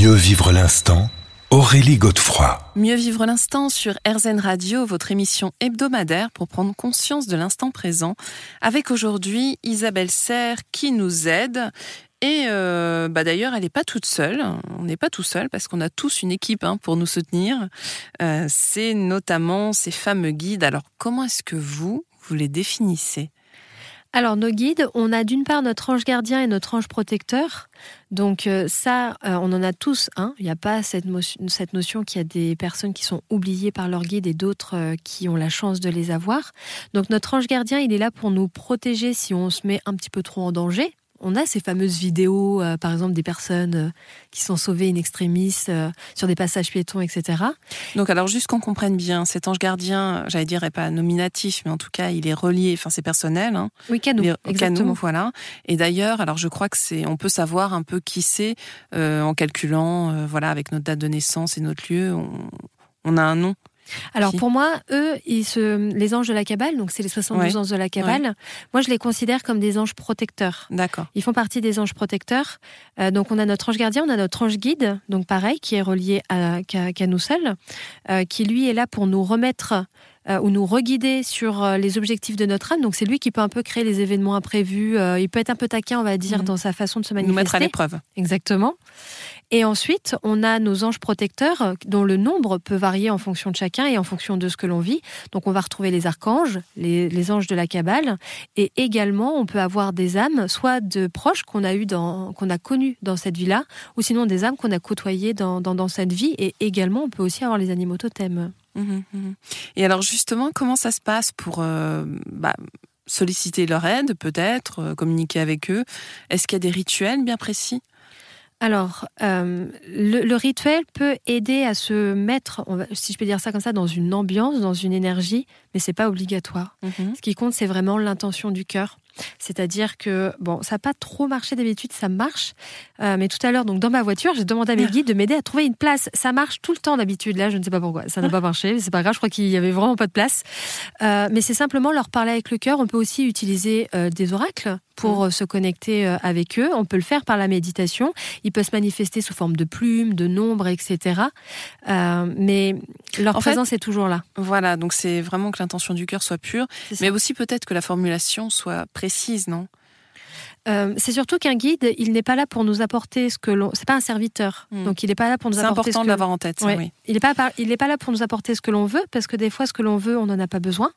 Mieux vivre l'instant Aurélie Godefroy. Mieux vivre l'instant sur RZN Radio, votre émission hebdomadaire pour prendre conscience de l'instant présent, avec aujourd'hui Isabelle Serre qui nous aide. Et euh, bah d'ailleurs, elle n'est pas toute seule. On n'est pas tout seul parce qu'on a tous une équipe hein, pour nous soutenir. Euh, c'est notamment ces fameux guides. Alors, comment est-ce que vous, vous les définissez? Alors nos guides, on a d'une part notre ange gardien et notre ange protecteur. Donc euh, ça, euh, on en a tous un. Il n'y a pas cette, cette notion qu'il y a des personnes qui sont oubliées par leur guide et d'autres euh, qui ont la chance de les avoir. Donc notre ange gardien, il est là pour nous protéger si on se met un petit peu trop en danger on a ces fameuses vidéos, euh, par exemple, des personnes euh, qui sont sauvées in extremis euh, sur des passages piétons, etc. Donc, alors, juste qu'on comprenne bien, cet ange gardien, j'allais dire, n'est pas nominatif, mais en tout cas, il est relié, enfin, c'est personnel. Hein, oui, canou, exactement. voilà. Et d'ailleurs, alors, je crois que c'est, on peut savoir un peu qui c'est en calculant, voilà, avec notre date de naissance et notre lieu, on a un nom alors pour moi, eux, ils se... les anges de la cabale, donc c'est les 72 anges de la cabale, moi je les considère comme des anges protecteurs. D'accord. Ils font partie des anges protecteurs. Euh, donc on a notre ange gardien, on a notre ange guide, donc pareil, qui est relié à, qu'à, nous seuls, euh, qui lui est là pour nous remettre euh, ou nous reguider sur les objectifs de notre âme. Donc c'est lui qui peut un peu créer les événements imprévus. il peut être un peu taquin, on va dire, mhm. dans sa façon de se manifester. Nous mettre à l'épreuve. Exactement. Et ensuite, on a nos anges protecteurs euh, dont le nombre peut varier en fonction de chacun et en fonction de ce que l'on vit. Donc on va retrouver les archanges, les, anges de la Kabbale, et également on peut avoir des âmes, soit de proches qu'on a eu dans, qu'on a connus dans cette vie-là, ou sinon des âmes qu'on a côtoyées dans, cette vie. Et également, on peut aussi avoir les animaux totems. Mmh mmh et alors justement, comment ça se passe pour euh, bah, solliciter leur aide, peut-être, euh, communiquer avec eux? Est-ce qu'il y a des rituels bien précis? Alors, euh, le, rituel peut aider à se mettre, si je peux dire ça comme ça, dans une ambiance, dans une énergie, mais c'est pas obligatoire. Mhm. Ce qui compte, c'est vraiment l'intention du cœur. C'est-à-dire que, bon, ça n'a pas trop marché d'habitude, ça marche. Euh, mais tout à l'heure, donc dans ma voiture, j'ai demandé à mes guides de m'aider à trouver une place. Ça marche tout le temps d'habitude. Là, je ne sais pas pourquoi. Ça n'a pas marché, mais c'est pas grave. Je crois qu'il y avait vraiment pas de place. Euh, mais c'est simplement leur parler avec le cœur. On peut aussi utiliser euh, des oracles pour mm. se connecter avec eux. On peut le faire par la méditation. Il peut se manifester sous forme de plumes, de nombres, etc. mais leur présence est toujours là. Voilà, donc c'est vraiment que l'intention du cœur soit pure, mais aussi peut-être que la formulation soit précise, non? Euh, c'est surtout qu'un guide, il n'est pas là pour nous apporter ce que l'on. C'est pas un serviteur, hmm. donc il n'est pas là pour nous apporter. C'est important de l'avoir en tête. Oui. Il n'est pas, il n'est pas là pour nous apporter ce que l'on veut, parce que des fois, ce que l'on veut, on n'en a pas besoin.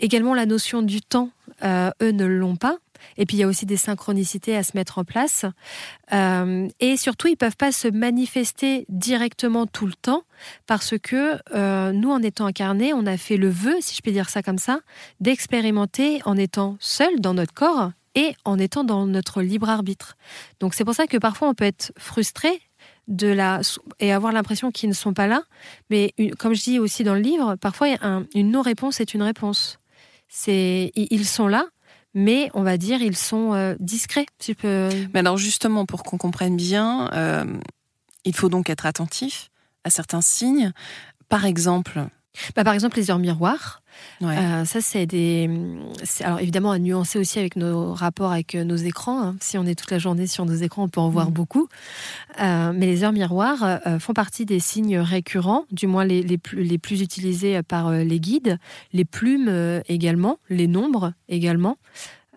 Également, la notion du temps, euh, eux ne l'ont pas. Et puis il y a aussi des synchronicités à se mettre en place. Euh, et surtout, ils peuvent pas se manifester directement tout le temps parce que nous, en étant incarnés, on a fait le vœu, si je peux dire ça comme ça, d'expérimenter en étant seul dans notre corps et en étant dans notre libre arbitre. Donc c'est pour ça que parfois on peut être frustré de la et avoir l'impression qu'ils ne sont pas là. Mais comme je dis aussi dans le livre, parfois une non-réponse est une réponse. C'est ils sont là, mais on va dire ils sont euh, discrets. Peux... Mais alors justement pour qu'on comprenne bien, euh, il faut donc être attentif à certains signes. Par exemple, bah, par exemple, les heures miroirs. Euh, ça, c'est des. Alors, évidemment, à nuancer aussi avec nos rapports avec euh, nos écrans. Hein. Si on est toute la journée sur nos écrans, on peut en voir mm. beaucoup. Euh, mais les heures miroirs font partie des signes récurrents, du moins les, les, plus, les plus utilisés par les guides. Les plumes également, les nombres également.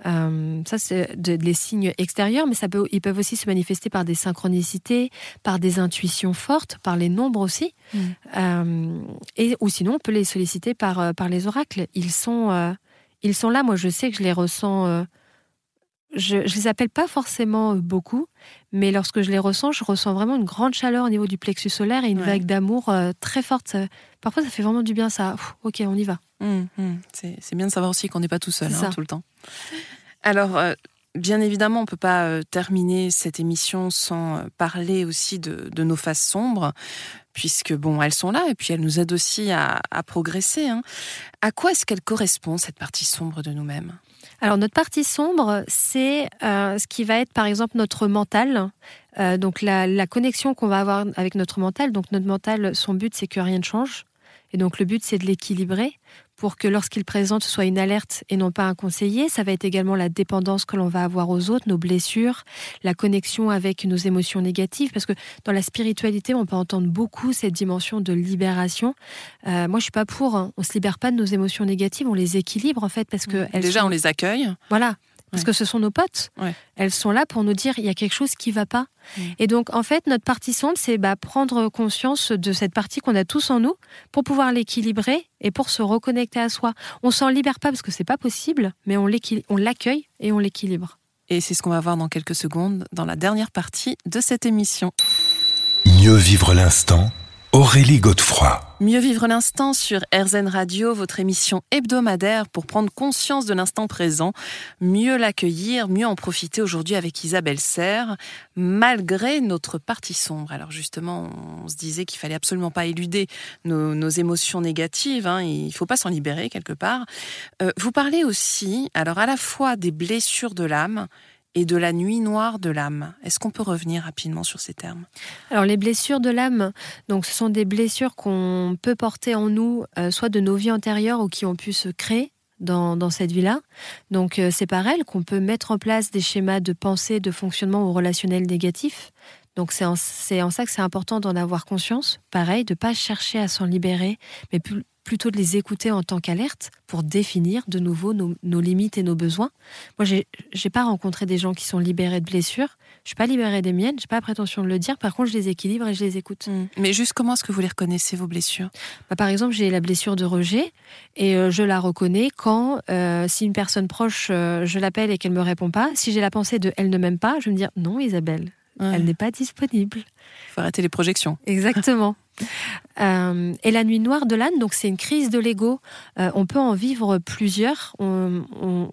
Euh, ça, c'est les signes extérieurs, mais ça peut, ils peuvent aussi se manifester par des synchronicités, par des intuitions fortes, par les nombres aussi. Mm. Euh, et, ou sinon, on peut les solliciter par, euh, par les oracles. Ils sont, ils sont là. Moi, je sais que je les ressens. je ne les appelle pas forcément beaucoup, mais lorsque je les ressens, je ressens vraiment une grande chaleur au niveau du plexus solaire et une vague d'amour très forte. Parfois, ça fait vraiment du bien, ça. ok, on y va. Mm, mm. C'est bien de savoir aussi qu'on n'est pas tout seul hein, tout le temps. Alors, euh, bien évidemment, on ne peut pas euh, terminer cette émission sans euh, parler aussi de, nos faces sombres, puisque, bon, elles sont là et puis elles nous aident aussi à, progresser. Hein. À quoi est-ce qu'elle correspond, cette partie sombre de nous-mêmes? Alors notre partie sombre, c'est ce qui va être par exemple notre mental, donc la, la connexion qu'on va avoir avec notre mental. Donc notre mental, son but c'est que rien ne change, et donc le but c'est de l'équilibrer pour que lorsqu'il présente soit une alerte et non pas un conseiller. Ça va être également la dépendance que l'on va avoir aux autres, nos blessures, la connexion avec nos émotions négatives, parce que dans la spiritualité, on peut entendre beaucoup cette dimension de libération. Euh, moi, je suis pas pour. Hein. On se libère pas de nos émotions négatives, on les équilibre en fait, parce que elles déjà on les accueille. Voilà. Parce que ce sont nos potes. Elles sont là pour nous dire il y a quelque chose qui va pas. Et donc, en fait, notre partie sombre, c'est bah, prendre conscience de cette partie qu'on a tous en nous pour pouvoir l'équilibrer et pour se reconnecter à soi. On s'en libère pas parce que c'est pas possible, mais on l'accueille et on l'équilibre. Et c'est ce qu'on va voir dans quelques secondes dans la dernière partie de cette émission. Mieux vivre l'instant Aurélie Godefroy. Mieux vivre l'instant sur RZN Radio, votre émission hebdomadaire pour prendre conscience de l'instant présent, mieux l'accueillir, mieux en profiter aujourd'hui avec Isabelle Serre, malgré notre partie sombre. Alors justement, on se disait qu'il fallait absolument pas éluder nos, émotions négatives, hein, il faut pas s'en libérer quelque part. Euh, vous parlez aussi, alors à la fois des blessures de l'âme, et de la nuit noire de l'âme. Est-ce qu'on peut revenir rapidement sur ces termes? Alors les blessures de l'âme, donc ce sont des blessures qu'on peut porter en nous, euh, soit de nos vies antérieures ou qui ont pu se créer dans, cette vie-là. Donc euh, c'est par elles qu'on peut mettre en place des schémas de pensée, de fonctionnement ou relationnel négatifs. Donc c'est en, ça que c'est important d'en avoir conscience. Pareil, de ne pas chercher à s'en libérer, mais plutôt de les écouter en tant qu'alerte pour définir de nouveau nos, limites et nos besoins. Moi, j'ai n'ai pas rencontré des gens qui sont libérés de blessures. Je suis pas libérée des miennes. J'ai pas la prétention de le dire. Par contre, je les équilibre et je les écoute. Mmh. Mais juste comment est-ce que vous les reconnaissez vos blessures? Bah, Par exemple, j'ai la blessure de rejet et euh, je la reconnais quand, euh, si une personne proche, euh, je l'appelle et qu'elle me répond pas. Si j'ai la pensée de elle ne m'aime pas, je vais me dire non, Isabelle, elle n'est pas disponible. Il faut arrêter les projections. Exactement. Euh, et la nuit noire de l'âne, donc c'est une crise de l'ego. Euh, on peut en vivre plusieurs. On,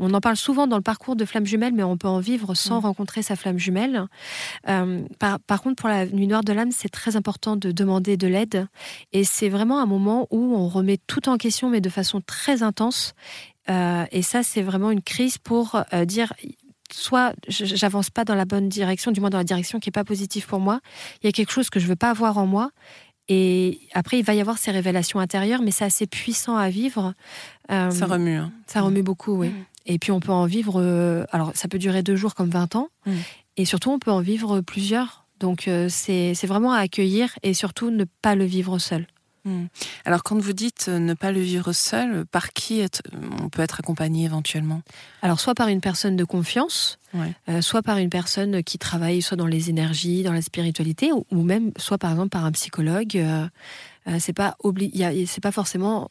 en parle souvent dans le parcours de flamme jumelle, mais on peut en vivre sans mm. rencontrer sa flamme jumelle. Euh, par, contre, pour la nuit noire de l'âme, c'est très important de demander de l'aide. Et c'est vraiment un moment où on remet tout en question, mais de façon très intense. et ça, c'est vraiment une crise pour dire soit j'avance pas dans la bonne direction, du moins dans la direction qui est pas positive pour moi. Il y a quelque chose que je veux pas avoir en moi et après, il va y avoir ces révélations intérieures, mais c'est assez puissant à vivre. Euh, ça remue. Hein. Ça remue beaucoup, oui. Mm. Et puis, on peut en vivre. Euh, alors, ça peut durer deux jours comme 20 ans. Mm. Et surtout, on peut en vivre plusieurs. Donc, euh, c'est vraiment à accueillir et surtout ne pas le vivre seul. Hmm. Alors, quand vous dites euh, ne pas le vivre seul, par qui on peut être accompagné éventuellement? Alors, soit par une personne de confiance, euh, soit par une personne qui travaille soit dans les énergies, dans la spiritualité, ou, même soit par exemple par un psychologue. Euh, c'est pas c'est pas forcément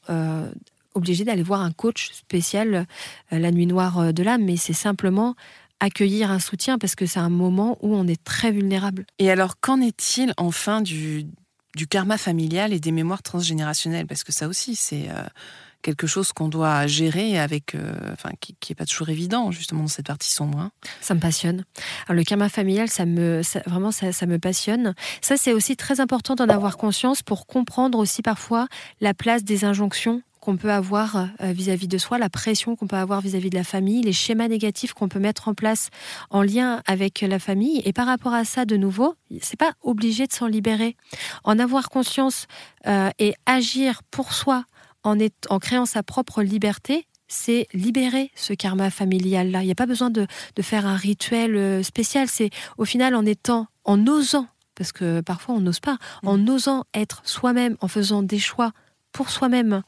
obligé d'aller voir un coach spécial la nuit noire de l'âme, mais c'est simplement accueillir un soutien parce que c'est un moment où on est très vulnérable. Et alors, qu'en est-il enfin du du karma familial et des mémoires transgénérationnelles, parce que ça aussi, c'est euh, quelque chose qu'on doit gérer avec, euh, enfin, qui n'est pas toujours évident, justement, dans cette partie sombre. Hein. Ça me passionne. Le karma familial, ça me, vraiment, ça, ça me passionne. Ça, c'est aussi très important d'en avoir conscience pour comprendre aussi parfois la place des injonctions qu'on peut avoir euh, vis-à-vis de soi, la pression qu'on peut avoir vis-à-vis de la famille, les schémas négatifs qu'on peut mettre en place en lien avec la famille. Et par rapport à ça, de nouveau, c'est pas obligé de s'en libérer. En avoir conscience euh, et agir pour soi en, en créant sa propre liberté, c'est libérer ce karma familial-là. Il n'y a pas besoin de, de, faire un rituel euh, spécial. C'est au final en étant, en osant, parce que parfois on n'ose pas, en mmh. osant être soi-même, en faisant des choix pour soi-même,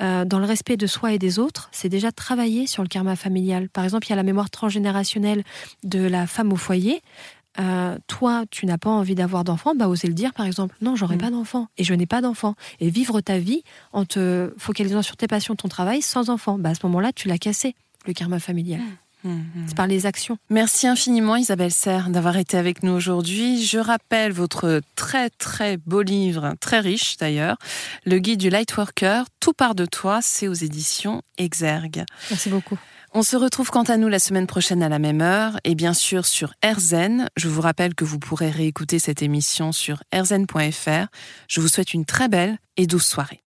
euh, dans le respect de soi et des autres, c'est déjà travailler sur le karma familial. Par exemple, il y a la mémoire transgénérationnelle de la femme au foyer. Euh, toi, tu n'as pas envie d'avoir d'enfant, bah oser le dire par exemple. Non, j'aurai mm. pas d'enfant et je n'ai pas d'enfant. Et vivre ta vie en te focalisant sur tes passions, ton travail, sans enfant, bah à ce moment-là, tu l'as cassé, le karma familial. Mm. C'est par les actions. Merci infiniment Isabelle Serre d'avoir été avec nous aujourd'hui. Je rappelle votre très très beau livre, très riche d'ailleurs, Le guide du Lightworker, Tout part de toi, c'est aux éditions Exergue. Merci beaucoup. On se retrouve quant à nous la semaine prochaine à la même heure et bien sûr sur RZN. Je vous rappelle que vous pourrez réécouter cette émission sur rzn.fr. Je vous souhaite une très belle et douce soirée.